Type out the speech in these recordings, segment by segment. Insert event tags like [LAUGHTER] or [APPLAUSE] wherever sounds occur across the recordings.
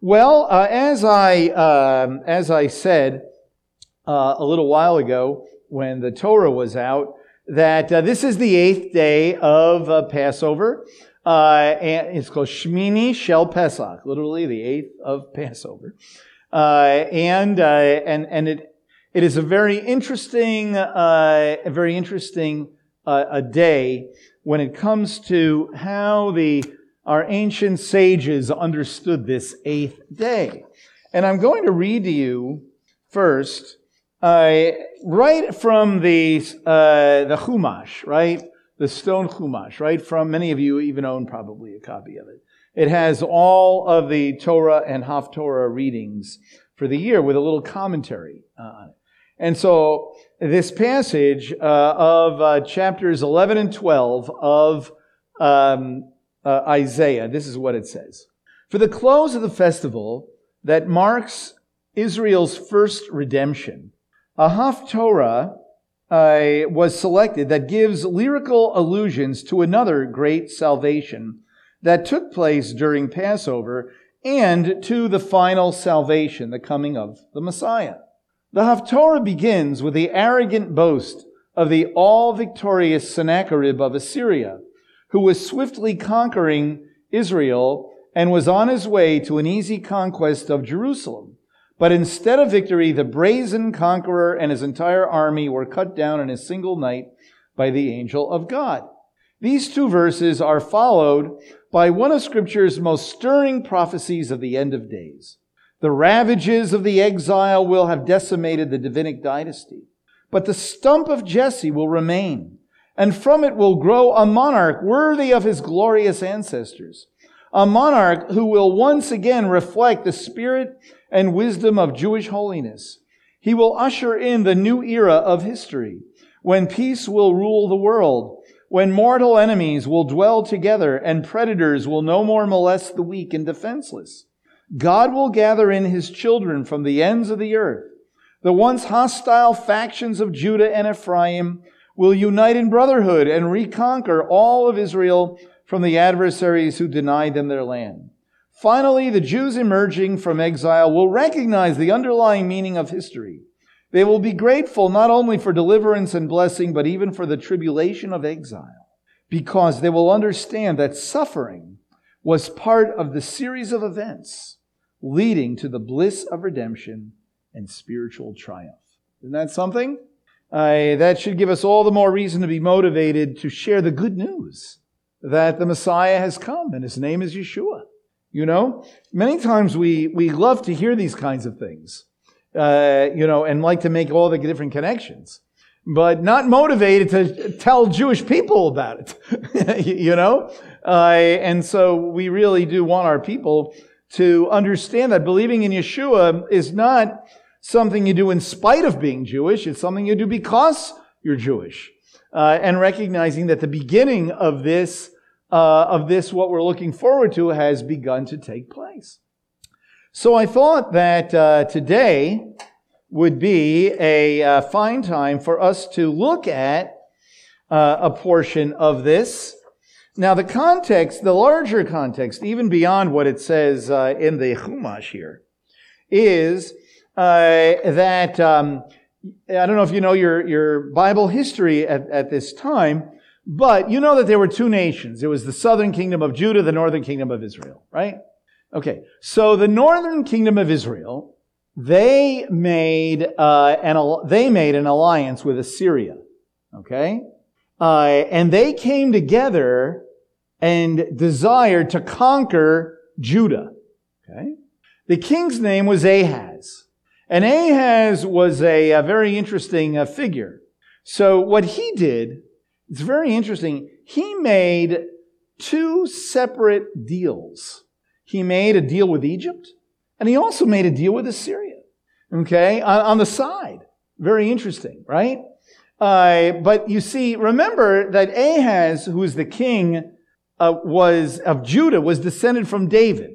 Well, uh, as I um, as I said uh, a little while ago when the Torah was out, that uh, this is the eighth day of uh, Passover, uh, and it's called Shmini Shel Pesach, literally the eighth of Passover, uh, and and and it it is a very interesting a very interesting a day when it comes to how the our ancient sages understood this eighth day. And I'm going to read to you first, uh, right from the, uh, the Chumash, right? The stone Chumash, right? From many of you even own probably a copy of it. It has all of the Torah and Haftorah readings for the year with a little commentary on it. And so this passage uh, of uh, chapters 11 and 12 of um, uh, Isaiah, this is what it says. For the close of the festival that marks Israel's first redemption, a Haftorah uh, was selected that gives lyrical allusions to another great salvation that took place during Passover and to the final salvation, the coming of the Messiah. The Haftorah begins with the arrogant boast of the all victorious Sennacherib of Assyria who was swiftly conquering Israel and was on his way to an easy conquest of Jerusalem. But instead of victory, the brazen conqueror and his entire army were cut down in a single night by the angel of God. These two verses are followed by one of Scripture's most stirring prophecies of the end of days. The ravages of the exile will have decimated the Davidic dynasty, but the stump of Jesse will remain and from it will grow a monarch worthy of his glorious ancestors. A monarch who will once again reflect the spirit and wisdom of Jewish holiness. He will usher in the new era of history when peace will rule the world, when mortal enemies will dwell together and predators will no more molest the weak and defenseless. God will gather in his children from the ends of the earth. The once hostile factions of Judah and Ephraim will unite in brotherhood and reconquer all of Israel from the adversaries who denied them their land. Finally, the Jews emerging from exile will recognize the underlying meaning of history. They will be grateful not only for deliverance and blessing, but even for the tribulation of exile, because they will understand that suffering was part of the series of events leading to the bliss of redemption and spiritual triumph. Isn't that something? That should give us all the more reason to be motivated to share the good news that the Messiah has come and his name is Yeshua. You know, many times we, we love to hear these kinds of things, uh, you know, and like to make all the different connections, but not motivated to tell Jewish people about it, [LAUGHS] you know? Uh, and so we really do want our people to understand that believing in Yeshua is not something you do in spite of being Jewish. It's something you do because you're Jewish. Uh, and recognizing that the beginning of this, uh, of this, what we're looking forward to, has begun to take place. So I thought that uh, today would be a uh, fine time for us to look at uh, a portion of this. Now, the context, the larger context, even beyond what it says uh, in the Chumash here, is uh, that um, I don't know if you know your, your Bible history at, at this time, but you know that there were two nations. It was the southern kingdom of Judah, the northern kingdom of Israel, right? Okay, so the northern kingdom of Israel, they made uh, an they made an alliance with Assyria, okay, uh, and they came together and desired to conquer Judah. Okay, the king's name was Ahaz. And Ahaz was a, a very interesting uh, figure. So what he did, it's very interesting. He made two separate deals. He made a deal with Egypt, and he also made a deal with Assyria. Okay, on, on the side. Very interesting, right? Uh, but you see, remember that Ahaz, who was the king, uh, was of Judah, was descended from David,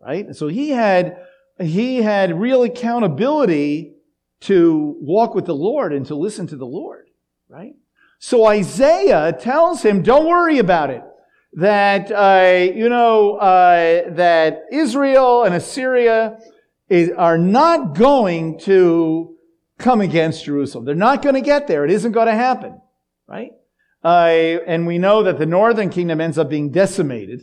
right? So he had he had real accountability to walk with the Lord and to listen to the Lord, right? So Isaiah tells him, don't worry about it. that, uh, you know, uh, that Israel and Assyria is, are not going to come against Jerusalem. They're not going to get there. It isn't going to happen, right? Uh, and we know that the northern kingdom ends up being decimated.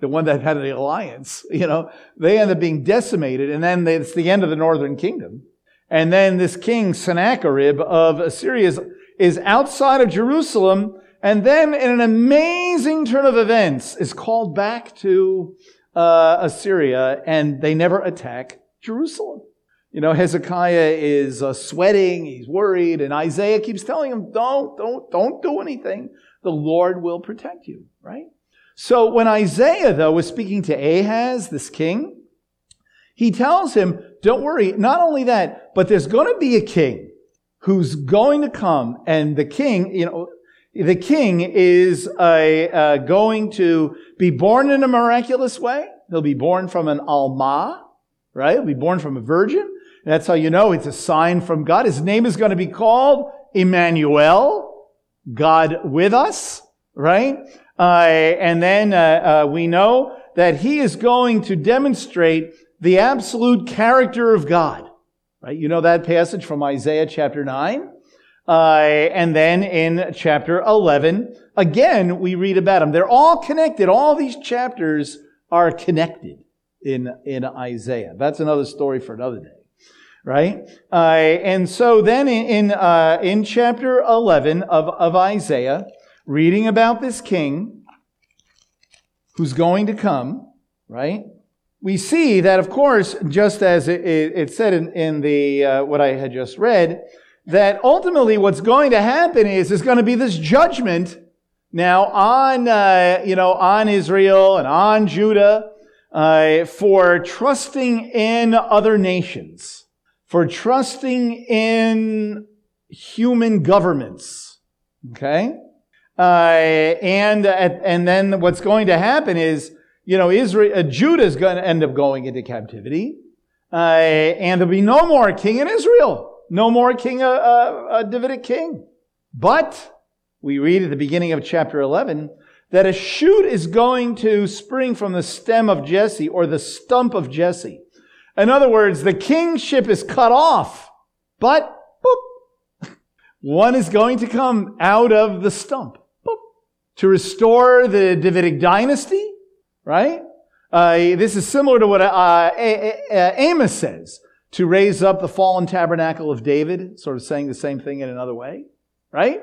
The one that had the alliance, [LAUGHS] you know, they end up being decimated, and then it's the end of the northern kingdom. And then this king, Sennacherib of Assyria, is, is outside of Jerusalem, and then in an amazing turn of events is called back to uh, Assyria, and they never attack Jerusalem. You know, Hezekiah is uh, sweating, he's worried, and Isaiah keeps telling him, don't, don't, don't do anything. The Lord will protect you, right? So when Isaiah, though, was speaking to Ahaz, this king, he tells him, don't worry, not only that, but there's going to be a king who's going to come, and the king, you know, the king is uh, going to be born in a miraculous way. He'll be born from an Alma, right? He'll be born from a virgin. That's how you know it's a sign from God. His name is going to be called Emmanuel, God with us, right? Uh, and then uh, uh, we know that he is going to demonstrate the absolute character of God, right? You know that passage from Isaiah chapter 9? Uh, and then in chapter 11, again, we read about him. They're all connected. All these chapters are connected in, in Isaiah. That's another story for another day right? Uh, and so then in, in, uh, in chapter 11 of, of Isaiah, reading about this king who's going to come, right? We see that, of course, just as it, it, it said in, in the, uh, what I had just read, that ultimately what's going to happen is there's going to be this judgment now on, uh, you know, on Israel and on Judah uh, for trusting in other nations for trusting in human governments. Okay? Uh, and, and then what's going to happen is, you know, Israel, uh, Judah is going to end up going into captivity. Uh, and there'll be no more king in Israel. No more king, a, uh, uh, Davidic king. But we read at the beginning of chapter 11 that a shoot is going to spring from the stem of Jesse or the stump of Jesse. In other words, the kingship is cut off, but boop, [LAUGHS] one is going to come out of the stump to restore the Davidic dynasty, right? Uh, this is similar to what uh, Amos says to raise up the fallen tabernacle of David, sort of saying the same thing in another way, right?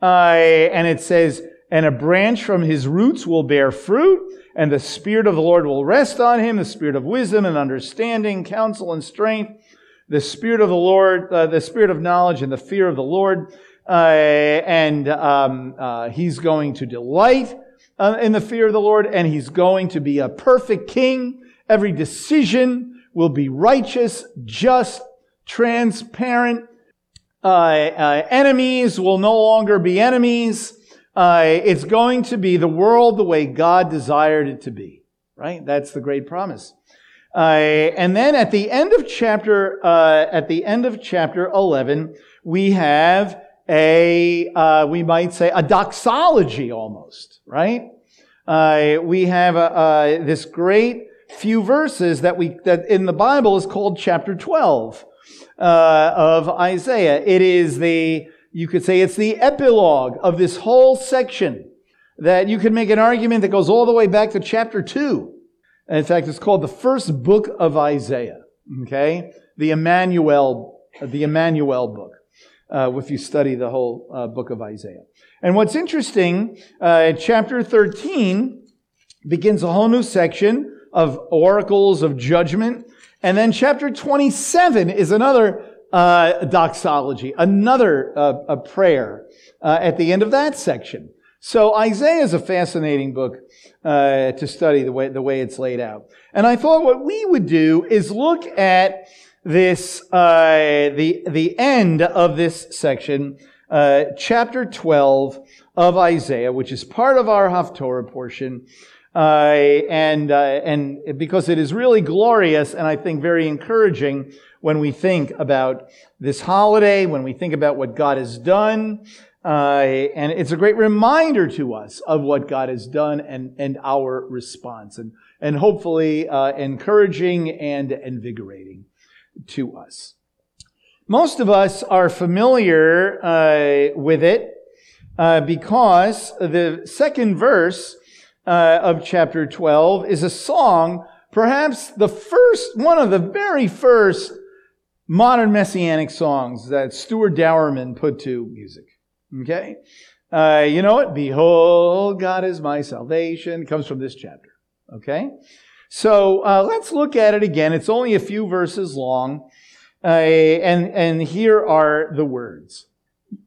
Uh, and it says, and a branch from his roots will bear fruit, and the Spirit of the Lord will rest on him, the Spirit of wisdom and understanding, counsel and strength, the Spirit of the Lord, uh, the Spirit of knowledge and the fear of the Lord. Uh, and um, uh, he's going to delight uh, in the fear of the Lord, and he's going to be a perfect king. Every decision will be righteous, just, transparent. Uh, uh, enemies will no longer be enemies. Uh, it's going to be the world the way God desired it to be, right? That's the great promise. Uh, and then at the end of chapter, uh, at the end of chapter 11, we have a, uh, we might say a doxology almost, right? Uh, we have a, this great few verses that we, that in the Bible is called chapter 12, uh, of Isaiah. It is the, you could say it's the epilogue of this whole section that you could make an argument that goes all the way back to chapter 2. And In fact, it's called the first book of Isaiah. Okay? The Emmanuel, the Emmanuel book. Uh, if you study the whole uh, book of Isaiah. And what's interesting, uh, chapter 13 begins a whole new section of oracles of judgment. And then chapter 27 is another uh, doxology, another uh, a prayer uh, at the end of that section. So Isaiah is a fascinating book to study the way the way it's laid out. And I thought what we would do is look at this uh, the the end of this section, uh, chapter twelve of Isaiah, which is part of our Haftorah portion. Uh, and uh, and because it is really glorious and I think very encouraging when we think about this holiday, when we think about what God has done, Uh, and it's a great reminder to us of what God has done and, and our response, and, and hopefully uh, encouraging and invigorating to us. Most of us are familiar uh, with it uh, because the second verse uh, of chapter 12 is a song, perhaps the first, one of the very first modern messianic songs that Stuart Dauermann put to music. Okay? Uh, you know it? Behold, God is my salvation. It comes from this chapter. Okay? So uh, let's look at it again. It's only a few verses long. Uh, and, and here are the words.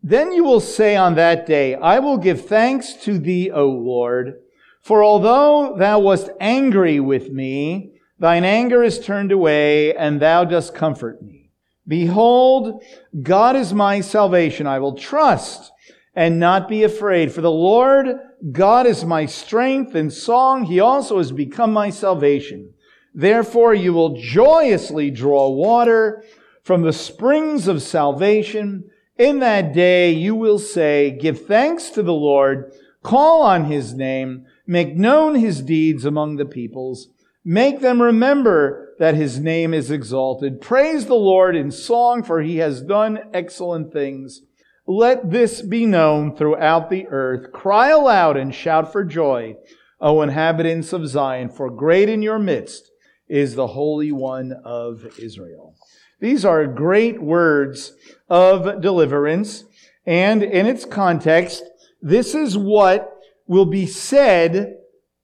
Then you will say on that day, I will give thanks to thee, O Lord, for although thou wast angry with me, thine anger is turned away, and thou dost comfort me. Behold, God is my salvation. I will trust and not be afraid. For the Lord God is my strength and song. He also has become my salvation. Therefore you will joyously draw water from the springs of salvation. In that day you will say, give thanks to the Lord, call on his name, make known his deeds among the peoples, make them remember that his name is exalted. Praise the Lord in song, for he has done excellent things. Let this be known throughout the earth. Cry aloud and shout for joy, O inhabitants of Zion, for great in your midst is the Holy One of Israel. These are great words of deliverance, and in its context, this is what will be said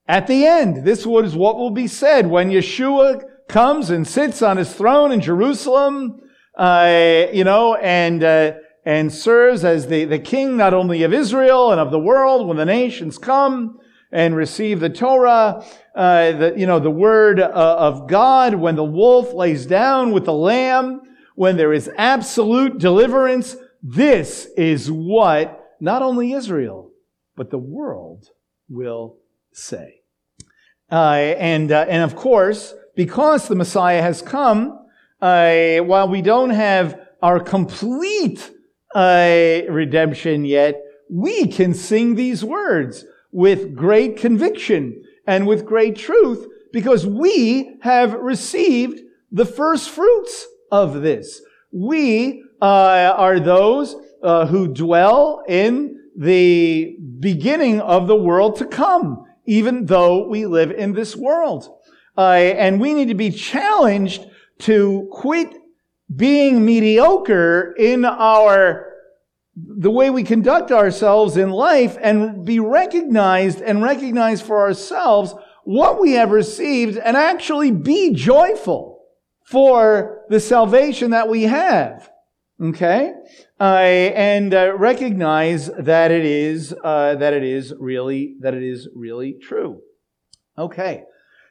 at the end. This is what will be said when Yeshua comes and sits on his throne in Jerusalem, uh, you know, and uh, and serves as the, the king not only of Israel and of the world when the nations come and receive the Torah, uh, the, you know, the word uh, of God, when the wolf lays down with the lamb, when there is absolute deliverance. This is what not only Israel, but the world will say. Uh, and, uh, and of course, because the Messiah has come, uh, while we don't have our complete a redemption yet, we can sing these words with great conviction and with great truth because we have received the first fruits of this. We uh, are those uh, who dwell in the beginning of the world to come, even though we live in this world. Uh, and we need to be challenged to quit being mediocre in our the way we conduct ourselves in life and be recognized and recognize for ourselves what we have received and actually be joyful for the salvation that we have. Okay? Uh, and uh, recognize that it is, uh, that it is really, that it is really true. Okay.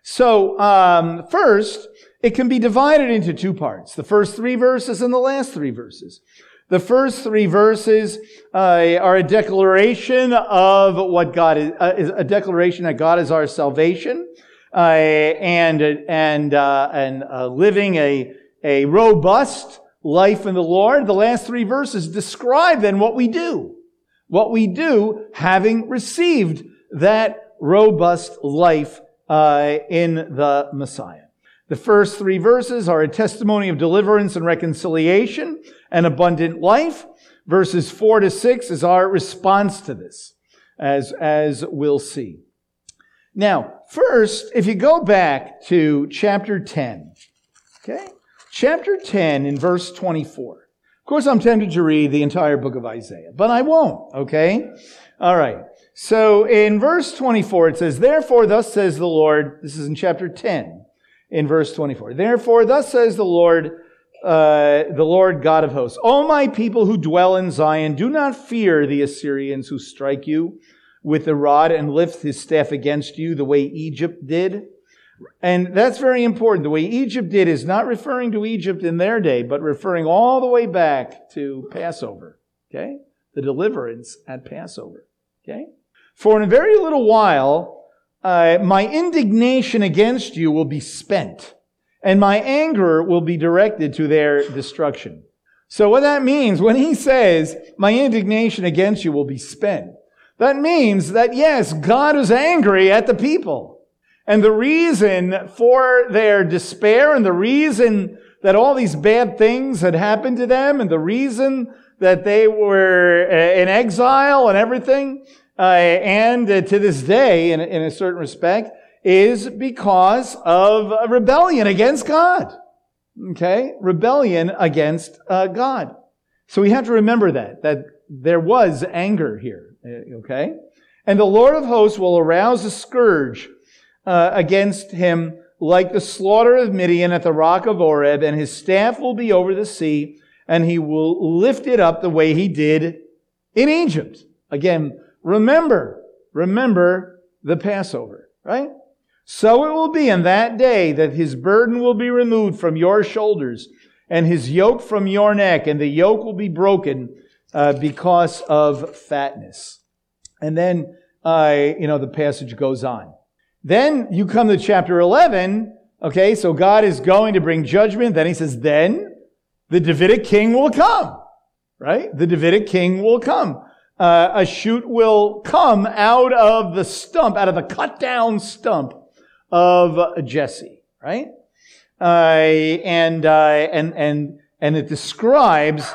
So, um, first, it can be divided into two parts. The first three verses and the last three verses. The first three verses uh, are a declaration of what God is, uh, is, a declaration that God is our salvation, uh, and and uh, and uh, living a a robust life in the Lord. The last three verses describe then what we do, what we do having received that robust life uh, in the Messiah. The first three verses are a testimony of deliverance and reconciliation and abundant life. Verses four to six is our response to this, as, as we'll see. Now, first, if you go back to chapter 10, okay? Chapter 10 in verse 24. Of course, I'm tempted to read the entire book of Isaiah, but I won't, okay? All right. So in verse 24, it says, Therefore, thus says the Lord, this is in chapter 10, in verse 24. Therefore, thus says the Lord, uh, the Lord God of hosts, O my people who dwell in Zion, do not fear the Assyrians who strike you with the rod and lift his staff against you the way Egypt did. And that's very important. The way Egypt did is not referring to Egypt in their day, but referring all the way back to Passover. Okay? The deliverance at Passover. Okay? For in a very little while, uh, my indignation against you will be spent, and my anger will be directed to their destruction. So what that means when he says, my indignation against you will be spent, that means that yes, God is angry at the people. And the reason for their despair and the reason that all these bad things had happened to them and the reason that they were uh, in exile and everything, and uh, to this day, in, in a certain respect, is because of rebellion against God. Okay? Rebellion against uh, God. So we have to remember that, that there was anger here. Uh, okay? And the Lord of hosts will arouse a scourge uh, against him like the slaughter of Midian at the rock of Oreb, and his staff will be over the sea, and he will lift it up the way he did in Egypt. Again, remember, remember the Passover, right? So it will be in that day that his burden will be removed from your shoulders and his yoke from your neck, and the yoke will be broken uh, because of fatness. And then, uh, you know, the passage goes on. Then you come to chapter 11. Okay, so God is going to bring judgment. Then he says, then the Davidic king will come. Right? The Davidic king will come. Uh, a shoot will come out of the stump, out of the cut down stump of Jesse, right? Uh, and, uh, and, and, and it describes,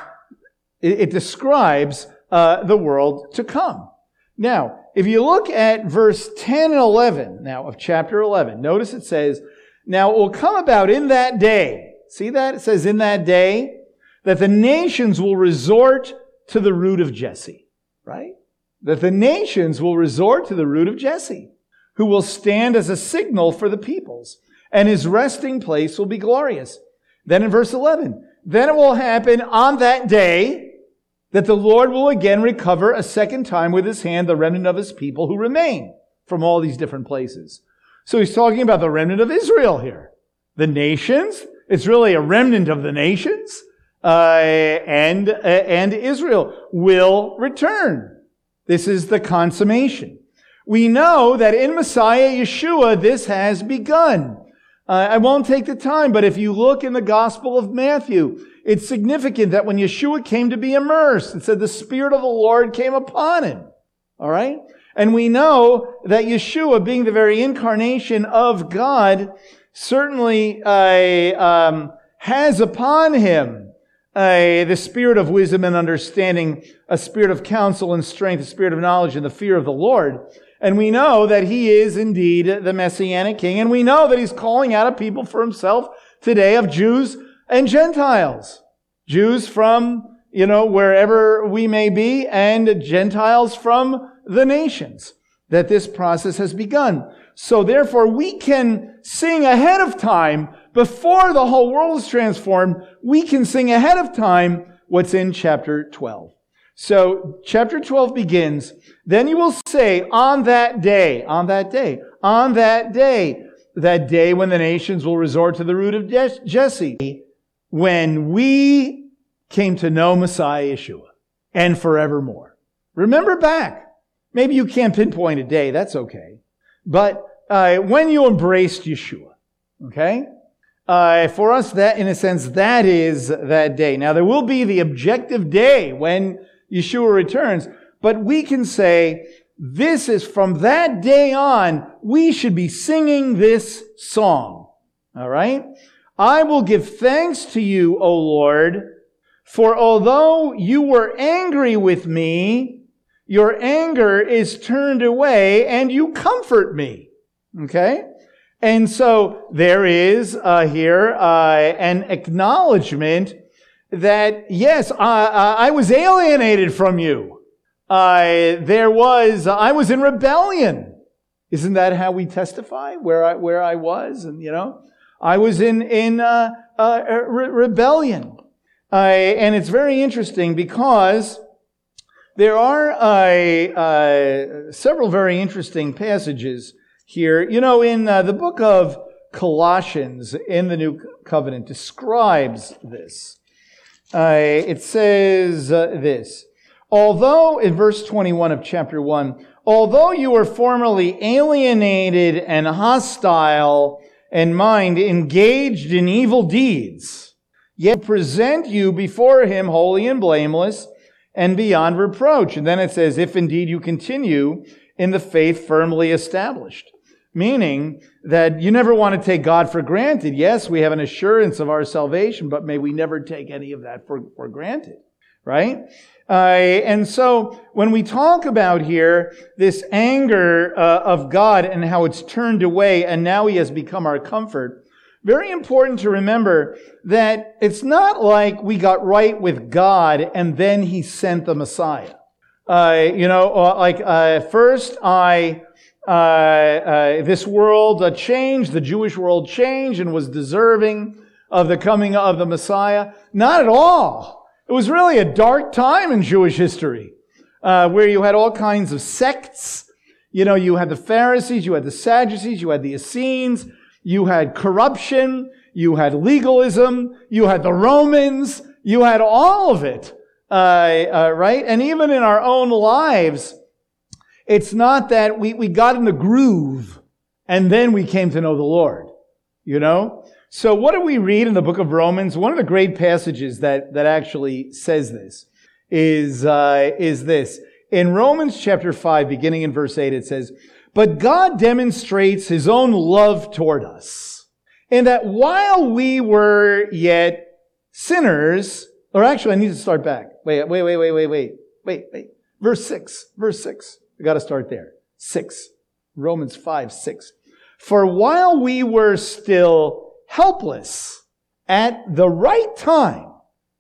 it, it describes uh, the world to come. Now, if you look at verse 10 and 11 now of chapter 11, notice it says, Now it will come about in that day, see that? It says in that day, that the nations will resort to the root of Jesse, right? That the nations will resort to the root of Jesse who will stand as a signal for the peoples, and his resting place will be glorious. Then in verse 11, then it will happen on that day that the Lord will again recover a second time with his hand the remnant of his people who remain from all these different places. So he's talking about the remnant of Israel here. The nations, it's really a remnant of the nations, and, uh, and Israel will return. This is the consummation. We know that in Messiah Yeshua, this has begun. Uh, I won't take the time, but if you look in the Gospel of Matthew, it's significant that when Yeshua came to be immersed, it said the Spirit of the Lord came upon him. All right? And we know that Yeshua, being the very incarnation of God, certainly uh, um, has upon him the spirit of wisdom and understanding, a spirit of counsel and strength, a spirit of knowledge and the fear of the Lord. And we know that he is indeed the Messianic King. And we know that he's calling out a people for himself today of Jews and Gentiles. Jews from, you know, wherever we may be and Gentiles from the nations. That this process has begun. So therefore we can sing ahead of time before the whole world is transformed. We can sing ahead of time what's in chapter 12. So chapter 12 begins, then you will say on that day, on that day, on that day, that day when the nations will resort to the root of Jesse, when we came to know Messiah Yeshua and forevermore. Remember back. Maybe you can't pinpoint a day. That's okay. But uh, when you embraced Yeshua, okay? Uh, for us, that in a sense, that is that day. Now, there will be the objective day when Yeshua returns. But we can say, this is from that day on, we should be singing this song. All right? I will give thanks to you, O Lord, for although you were angry with me, your anger is turned away and you comfort me. Okay? And so there is uh, here uh, an acknowledgement that, yes, I, I was alienated from you. I, there was, I was in rebellion. Isn't that how we testify? Where I, where I was and, you know, I was in, in, uh, uh, re- rebellion. and it's very interesting because there are, uh, uh, several very interesting passages here. You know, in uh, the book of Colossians in the New Covenant describes this. Uh, it says uh, this. Although, in verse 21 of chapter 1, although you were formerly alienated and hostile in mind, engaged in evil deeds, yet present you before him holy and blameless and beyond reproach. And then it says, if indeed you continue in the faith firmly established. Meaning that you never want to take God for granted. Yes, we have an assurance of our salvation, but may we never take any of that for, for granted. Right? Uh, and so when we talk about here this anger uh, of God and how it's turned away and now he has become our comfort, very important to remember that it's not like we got right with God and then he sent the Messiah. Uh, you know, uh, like uh, first I uh, uh, this world uh, changed, the Jewish world changed and was deserving of the coming of the Messiah. Not at all. It was really a dark time in Jewish history, uh, where you had all kinds of sects. You know, you had the Pharisees, you had the Sadducees, you had the Essenes, you had corruption, you had legalism, you had the Romans, you had all of it, uh, uh, right? And even in our own lives, it's not that we, we got in the groove and then we came to know the Lord, you know? So what do we read in the book of Romans? One of the great passages that, that actually says this is, uh, is this. In Romans chapter 5, beginning in verse 8, it says, But God demonstrates his own love toward us, in that while we were yet sinners, or actually, I need to start back. Wait, wait, wait, wait, wait, wait, wait, wait. Verse 6, verse 6. We got to start there. 6. Romans 5, 6. For while we were still helpless. At the right time,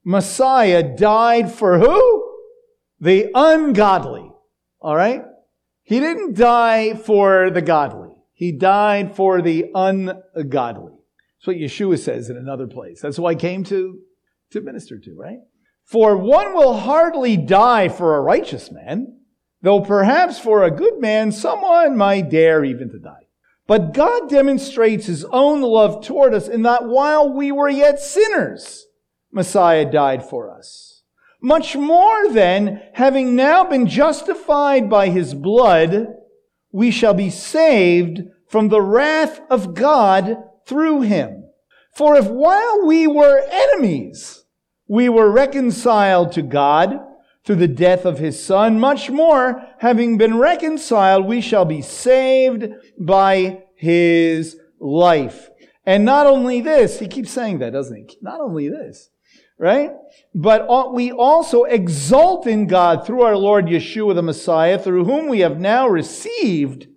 Messiah died for who? The ungodly. All right? He didn't die for the godly. He died for the ungodly. That's what Yeshua says in another place. That's who I came to, to minister to, right? For one will hardly die for a righteous man, though perhaps for a good man someone might dare even to die. But God demonstrates his own love toward us in that while we were yet sinners, Messiah died for us. Much more then, having now been justified by his blood, we shall be saved from the wrath of God through him. For if while we were enemies, we were reconciled to God through the death of his son, much more, having been reconciled, we shall be saved by his life. And not only this, he keeps saying that, doesn't he? Not only this, right? But we also exult in God through our Lord Yeshua the Messiah, through whom we have now received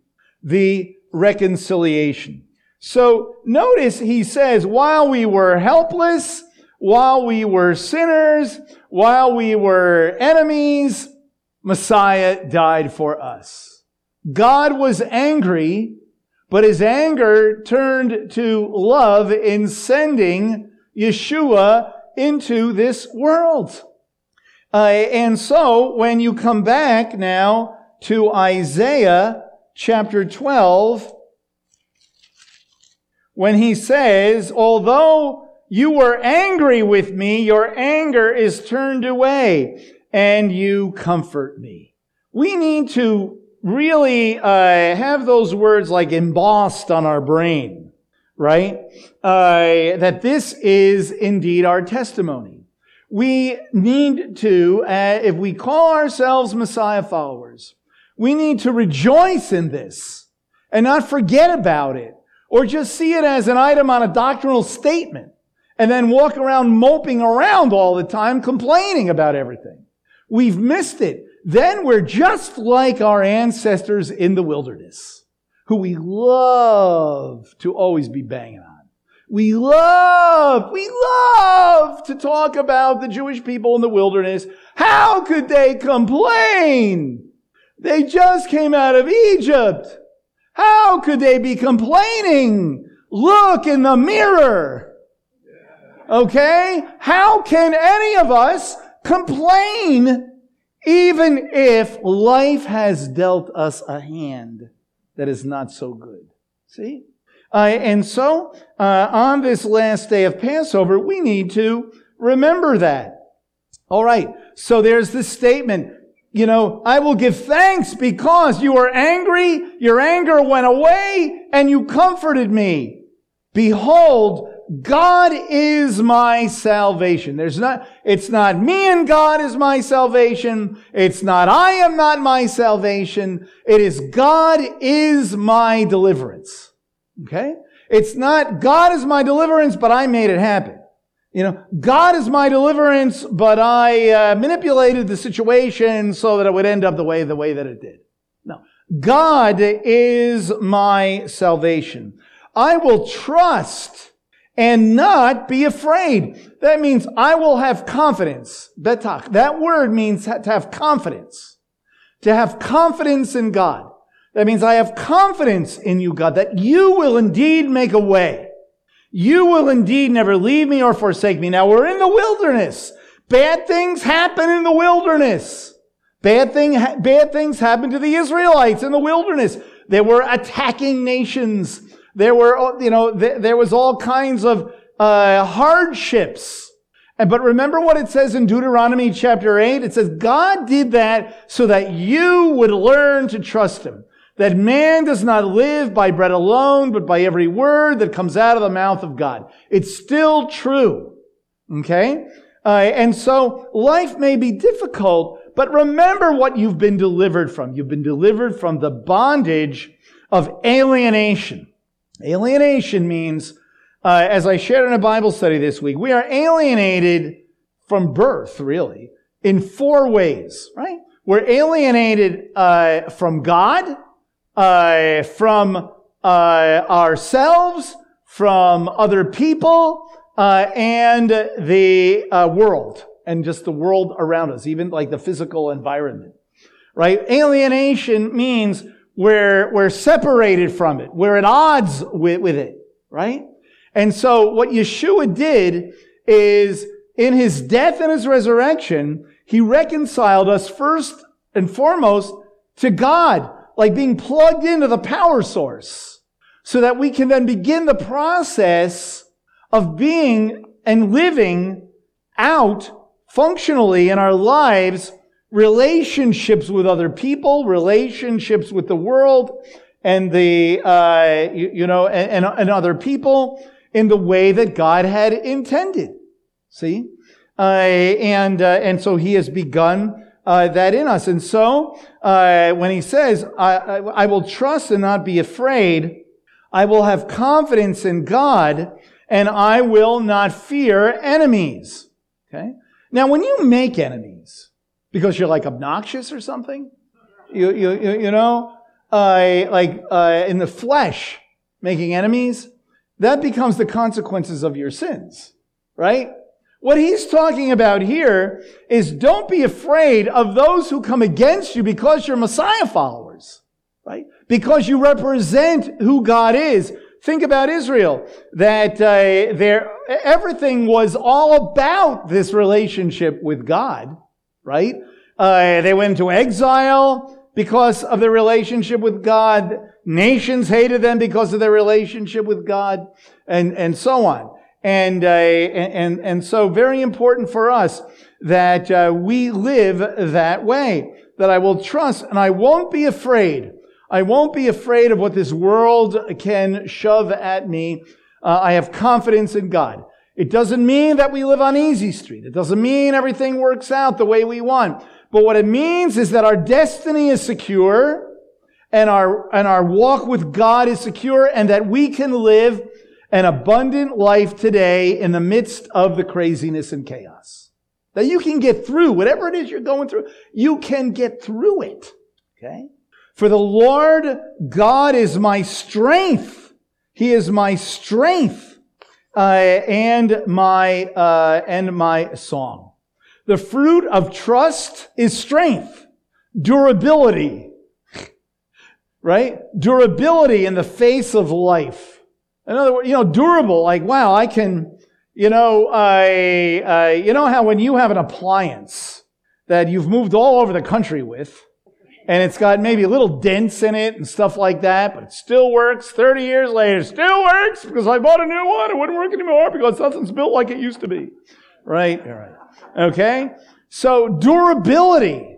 the reconciliation. So notice he says, while we were helpless, while we were sinners, while we were enemies, Messiah died for us. God was angry, but his anger turned to love in sending Yeshua into this world. Uh, and so when you come back now to Isaiah chapter 12, when he says, although you were angry with me. Your anger is turned away and you comfort me. We need to really uh, have those words like embossed on our brain, right? Uh, that this is indeed our testimony. We need to, uh, if we call ourselves Messiah followers, we need to rejoice in this and not forget about it or just see it as an item on a doctrinal statement and then walk around moping around all the time, complaining about everything. We've missed it. Then we're just like our ancestors in the wilderness, who we love to always be banging on. We love, we love to talk about the Jewish people in the wilderness. How could they complain? They just came out of Egypt. How could they be complaining? Look in the mirror. Okay? How can any of us complain even if life has dealt us a hand that is not so good? See? Uh, and so, uh, on this last day of Passover, we need to remember that. All right. So there's this statement, you know, I will give thanks because you were angry, your anger went away, and you comforted me. Behold, God is my salvation. There's not, it's not me and God is my salvation. It's not I am not my salvation. It is God is my deliverance. Okay? It's not God is my deliverance, but I made it happen. You know, God is my deliverance, but I uh, manipulated the situation so that it would end up the way the way that it did. No. God is my salvation. I will trust and not be afraid. That means I will have confidence. Betach. That word means to have confidence. To have confidence in God. That means I have confidence in you, God, that you will indeed make a way. You will indeed never leave me or forsake me. Now we're in the wilderness. Bad things happen in the wilderness. Bad thing, bad things happened to the Israelites in the wilderness. They were attacking nations. There were, you know, there was all kinds of uh, hardships. But remember what it says in Deuteronomy chapter 8? It says, God did that so that you would learn to trust Him. That man does not live by bread alone, but by every word that comes out of the mouth of God. It's still true. Okay? Uh, and so life may be difficult, but remember what you've been delivered from. You've been delivered from the bondage of alienation. Alienation means, uh, as I shared in a Bible study this week, we are alienated from birth, really, in four ways, right? We're alienated uh, from God, uh, from uh, ourselves, from other people, uh, and the uh, world, and just the world around us, even like the physical environment, right? Alienation means we're, we're separated from it. We're at odds with, with it, right? And so what Yeshua did is in his death and his resurrection, he reconciled us first and foremost to God, like being plugged into the power source so that we can then begin the process of being and living out functionally in our lives relationships with other people, relationships with the world, and the uh, you, you, know, and, and, other people in the way that God had intended. See, uh, and uh, and so He has begun. Uh, that in us. And so, uh, when he says, I, I, I will trust and not be afraid, I will have confidence in God, and I will not fear enemies. Okay? Now, when you make enemies, because you're like obnoxious or something. You, you, you know, uh, like uh, in the flesh, making enemies, that becomes the consequences of your sins, right? What he's talking about here is don't be afraid of those who come against you because you're Messiah followers, right? Because you represent who God is. Think about Israel, that uh, everything was all about this relationship with God right? Uh, they went into exile because of their relationship with God. Nations hated them because of their relationship with God, and, and so on. And, uh, and, and so very important for us that uh, we live that way, that I will trust and I won't be afraid. I won't be afraid of what this world can shove at me. Uh, I have confidence in God. It doesn't mean that we live on easy street. It doesn't mean everything works out the way we want. But what it means is that our destiny is secure and our, and our walk with God is secure and that we can live an abundant life today in the midst of the craziness and chaos. That you can get through whatever it is you're going through. You can get through it. Okay? For the Lord God is my strength. He is my strength uh, and my uh, and my song. The fruit of trust is strength, durability, right? Durability in the face of life. In other words, you know, durable. Like, wow, I can, you know, I, uh, you know how when you have an appliance that you've moved all over the country with, and it's got maybe a little dents in it and stuff like that, but it still works 30 years later. Still works because I bought a new one. It wouldn't work anymore because nothing's built like it used to be. Right? All right. Okay? So durability.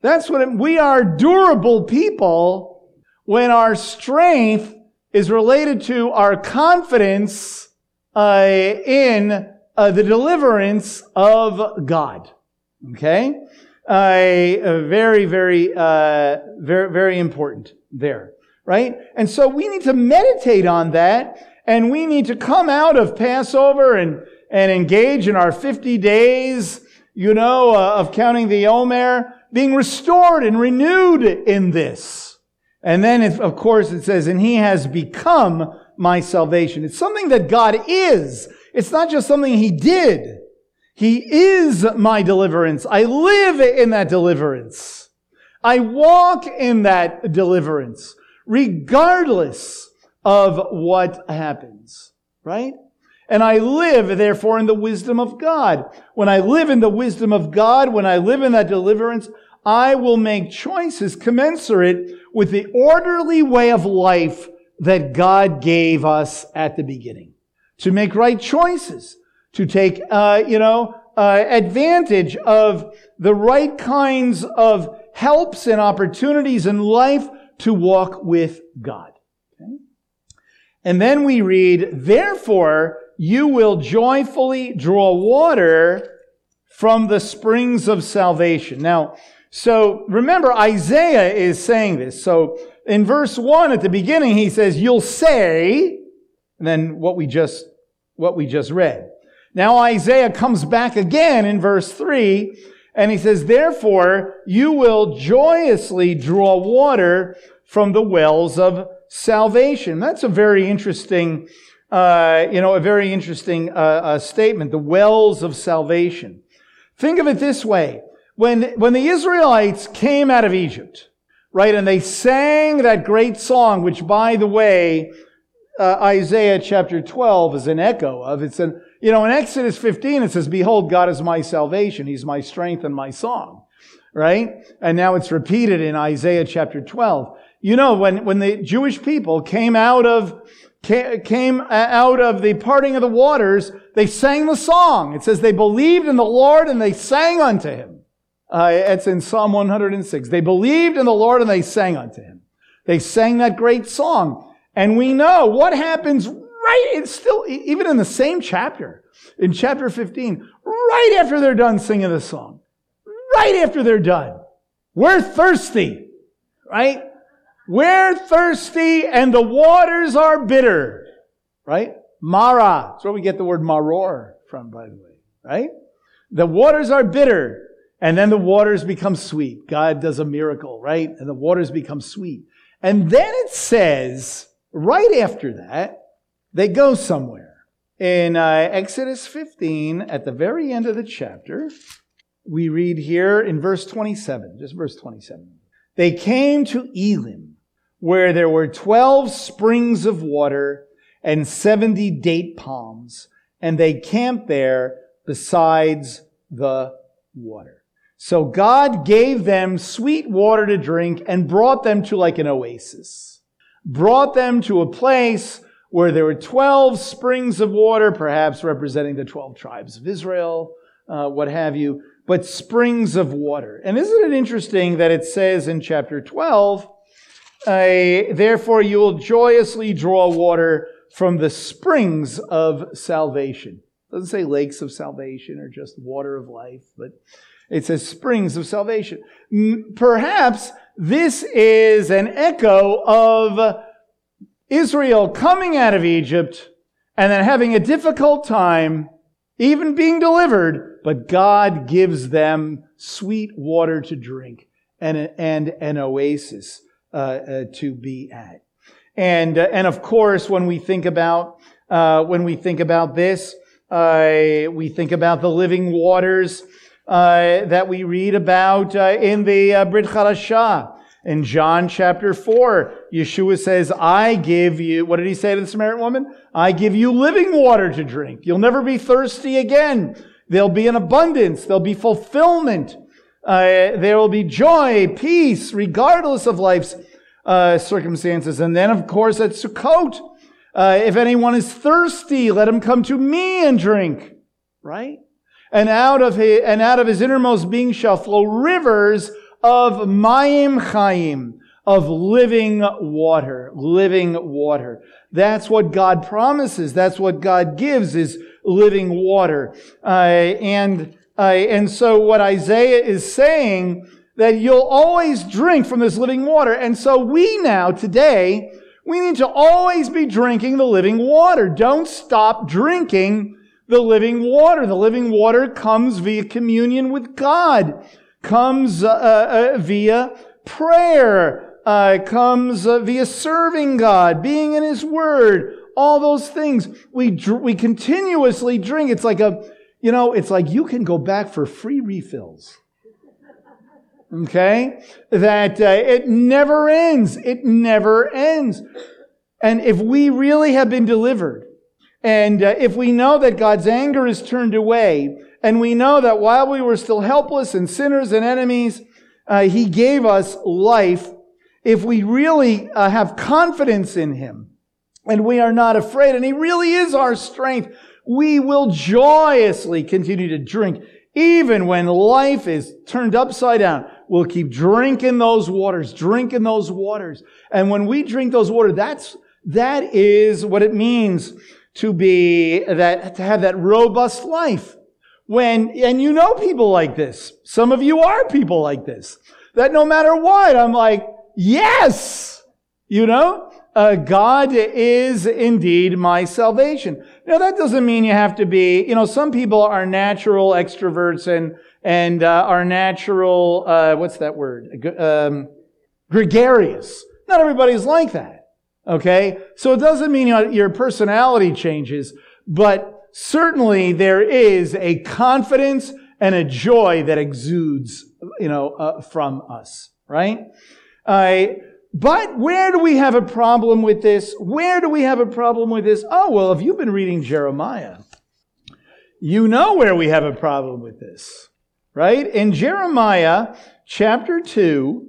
That's what it, we are durable people when our strength is related to our confidence uh, in uh, the deliverance of God. Okay? Uh, very, very, uh, very, very important there. Right? And so we need to meditate on that and we need to come out of Passover and, and engage in our 50 days, you know, uh, of counting the Omer, being restored and renewed in this. And then, it, of course, it says, and he has become my salvation. It's something that God is. It's not just something he did. He is my deliverance. I live in that deliverance. I walk in that deliverance, regardless of what happens, right? And I live, therefore, in the wisdom of God. When I live in the wisdom of God, when I live in that deliverance, I will make choices commensurate with the orderly way of life that God gave us at the beginning. To make right choices, to take, uh, you know, uh, advantage of the right kinds of helps and opportunities in life to walk with God. Okay? And then we read, therefore, you will joyfully draw water from the springs of salvation. Now, so remember, Isaiah is saying this. So in verse one at the beginning, he says, you'll say, and then what we just, what we just read. Now Isaiah comes back again in verse three, and he says, therefore, you will joyously draw water from the wells of salvation. That's a very interesting, uh, you know, a very interesting uh, uh, statement. The wells of salvation. Think of it this way when, when the Israelites came out of Egypt, right, and they sang that great song, which by the way, uh, Isaiah chapter 12 is an echo of. It's an, you know, in Exodus 15, it says, behold, God is my salvation. He's my strength and my song. Right? And now it's repeated in Isaiah chapter 12. You know, when, when the Jewish people came out of, came out of the parting of the waters, they sang the song. It says they believed in the Lord and they sang unto him. Uh, it's in Psalm 106. They believed in the Lord and they sang unto him. They sang that great song. And we know what happens right, it's still, even in the same chapter, in chapter 15, right after they're done singing the song, right after they're done, we're thirsty, right? We're thirsty and the waters are bitter, right? Mara. That's where we get the word maror from, by the way, right? The waters are bitter. And then the waters become sweet. God does a miracle, right? And the waters become sweet. And then it says, right after that, they go somewhere. In uh, Exodus 15, at the very end of the chapter, we read here in verse 27, just verse 27. They came to Elim, where there were 12 springs of water and 70 date palms, and they camped there besides the water. So God gave them sweet water to drink and brought them to like an oasis. Brought them to a place where there were 12 springs of water, perhaps representing the 12 tribes of Israel, uh, what have you, but springs of water. And isn't it interesting that it says in chapter 12, uh, therefore you will joyously draw water from the springs of salvation. It doesn't say lakes of salvation or just water of life, but it says springs of salvation. Perhaps this is an echo of Israel coming out of Egypt and then having a difficult time, even being delivered, but God gives them sweet water to drink and, and an oasis uh, uh, to be at. And, uh, and of course, when we think about, uh, when we think about this, uh, we think about the living waters uh, that we read about in the Brit Chadashah. In John chapter 4, Yeshua says, I give you, what did he say to the Samaritan woman? I give you living water to drink. You'll never be thirsty again. There'll be an abundance. There'll be fulfillment. Uh, there will be joy, peace, regardless of life's uh, circumstances. And then, of course, at Sukkot, uh, if anyone is thirsty, let him come to me and drink. Right? and out of his, and out of his innermost being shall flow rivers of Mayim Chaim, of living water, living water. That's what God promises. That's what God gives is living water. Uh, and, uh, and so what Isaiah is saying that you'll always drink from this living water. And so we now today, we need to always be drinking the living water. Don't stop drinking the living water. The living water comes via communion with God, comes uh, uh, via prayer, uh, comes uh, via serving God, being in His Word, all those things. We, dr- we continuously drink. It's like a, you know, it's like you can go back for free refills. Okay? That uh, it never ends. It never ends. And if we really have been delivered, and uh, if we know that God's anger is turned away, and we know that while we were still helpless and sinners and enemies, uh, He gave us life, if we really uh, have confidence in Him, and we are not afraid, and He really is our strength, we will joyously continue to drink, even when life is turned upside down. We'll keep drinking those waters, drinking those waters. And when we drink those waters, that's, that is what it means to be that, to have that robust life. When, and you know people like this. Some of you are people like this. That no matter what, I'm like, yes! You know? Uh, God is indeed my salvation. Now that doesn't mean you have to be, you know, some people are natural extroverts and, and, uh, are natural, uh, what's that word? Um, gregarious. Not everybody's like that. Okay? So it doesn't mean your personality changes, but certainly there is a confidence and a joy that exudes, you know, uh, from us, right? But where do we have a problem with this? Where do we have a problem with this? Oh, well, if you've been reading Jeremiah, you know where we have a problem with this, right? In Jeremiah chapter 2,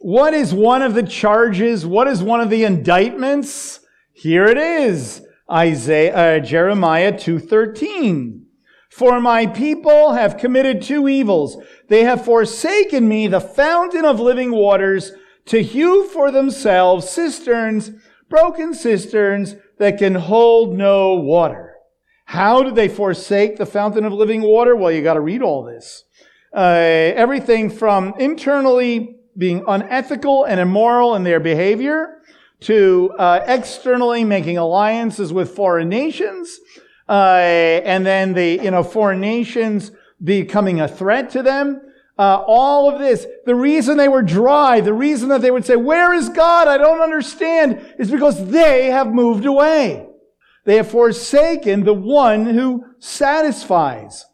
what is one of the charges? What is one of the indictments? Here it is. Isaiah, uh, Jeremiah 2.13. For my people have committed two evils. They have forsaken me, the fountain of living waters, to hew for themselves cisterns, broken cisterns that can hold no water. How did they forsake the fountain of living water? Well, you got to read all this. Uh, everything from internally being unethical and immoral in their behavior, to uh, externally making alliances with foreign nations, uh, and then the you know foreign nations becoming a threat to them. Uh, all of this, the reason they were dry, the reason that they would say, "Where is God? I don't understand," is because they have moved away. They have forsaken the one who satisfies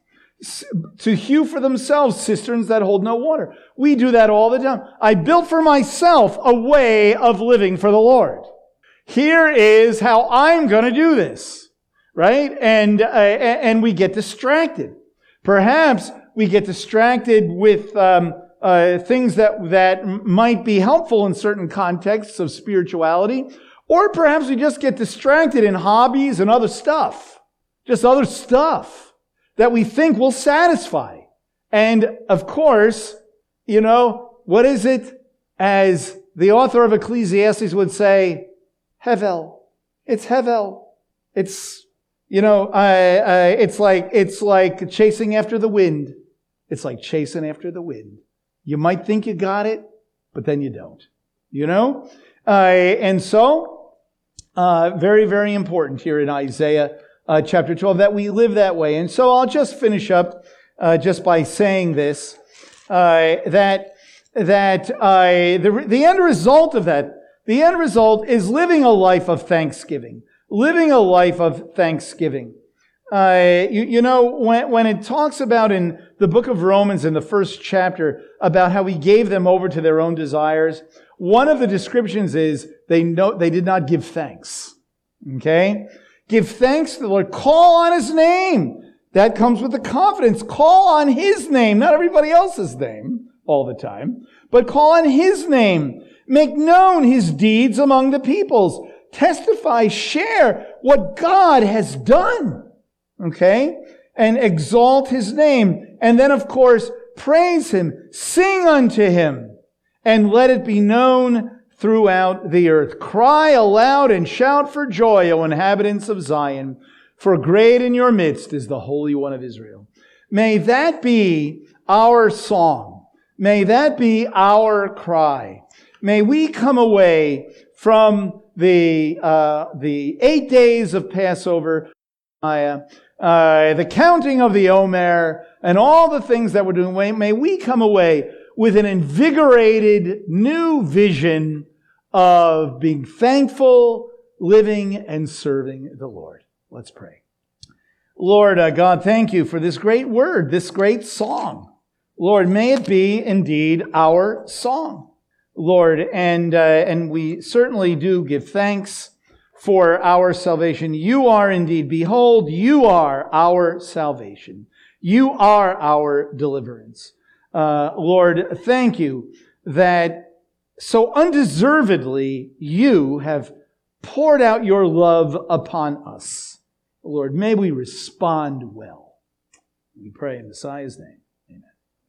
to hew for themselves cisterns that hold no water. We do that all the time. I built for myself a way of living for the Lord. Here is how I'm going to do this, right? And uh, and we get distracted. Perhaps we get distracted with um, uh, things that that might be helpful in certain contexts of spirituality, or perhaps we just get distracted in hobbies and other stuff, just other stuff that we think will satisfy. And of course, you know, what is it? As the author of Ecclesiastes would say, Hevel. It's Hevel. It's, you know, uh, it's like, it's like chasing after the wind. It's like chasing after the wind. You might think you got it, but then you don't. You know? Uh, and so, uh, very, very important here in Isaiah uh, chapter 12, that we live that way. And so I'll just finish up uh, just by saying this, uh, that, that uh, the, the end result of that, the end result is living a life of thanksgiving. Living a life of thanksgiving. Uh, you, you, know, when, when it talks about in the book of Romans in the first chapter about how he gave them over to their own desires, one of the descriptions is they know, they did not give thanks. Okay? Give thanks to the Lord. Call on His name. That comes with the confidence. Call on His name, not everybody else's name all the time, but call on His name. Make known His deeds among the peoples. Testify, share what God has done. Okay? And exalt His name. And then, of course, praise Him. Sing unto Him. and let it be known throughout the earth. Cry aloud and shout for joy, O inhabitants of Zion, for great in your midst is the Holy One of Israel. May that be our song. May that be our cry. May we come away from the, uh, the eight days of Passover, uh, the counting of the Omer, and all the things that we're doing. May we come away with an invigorated new vision of being thankful, living, and serving the Lord. Let's pray. Lord uh, God, thank you for this great word, this great song. Lord, may it be indeed our song. Lord, and, uh, and we certainly do give thanks for our salvation. You are indeed, behold, you are our salvation. You are our deliverance. Uh, Lord, thank you that so undeservedly you have poured out your love upon us. Lord, may we respond well. We pray in Messiah's name.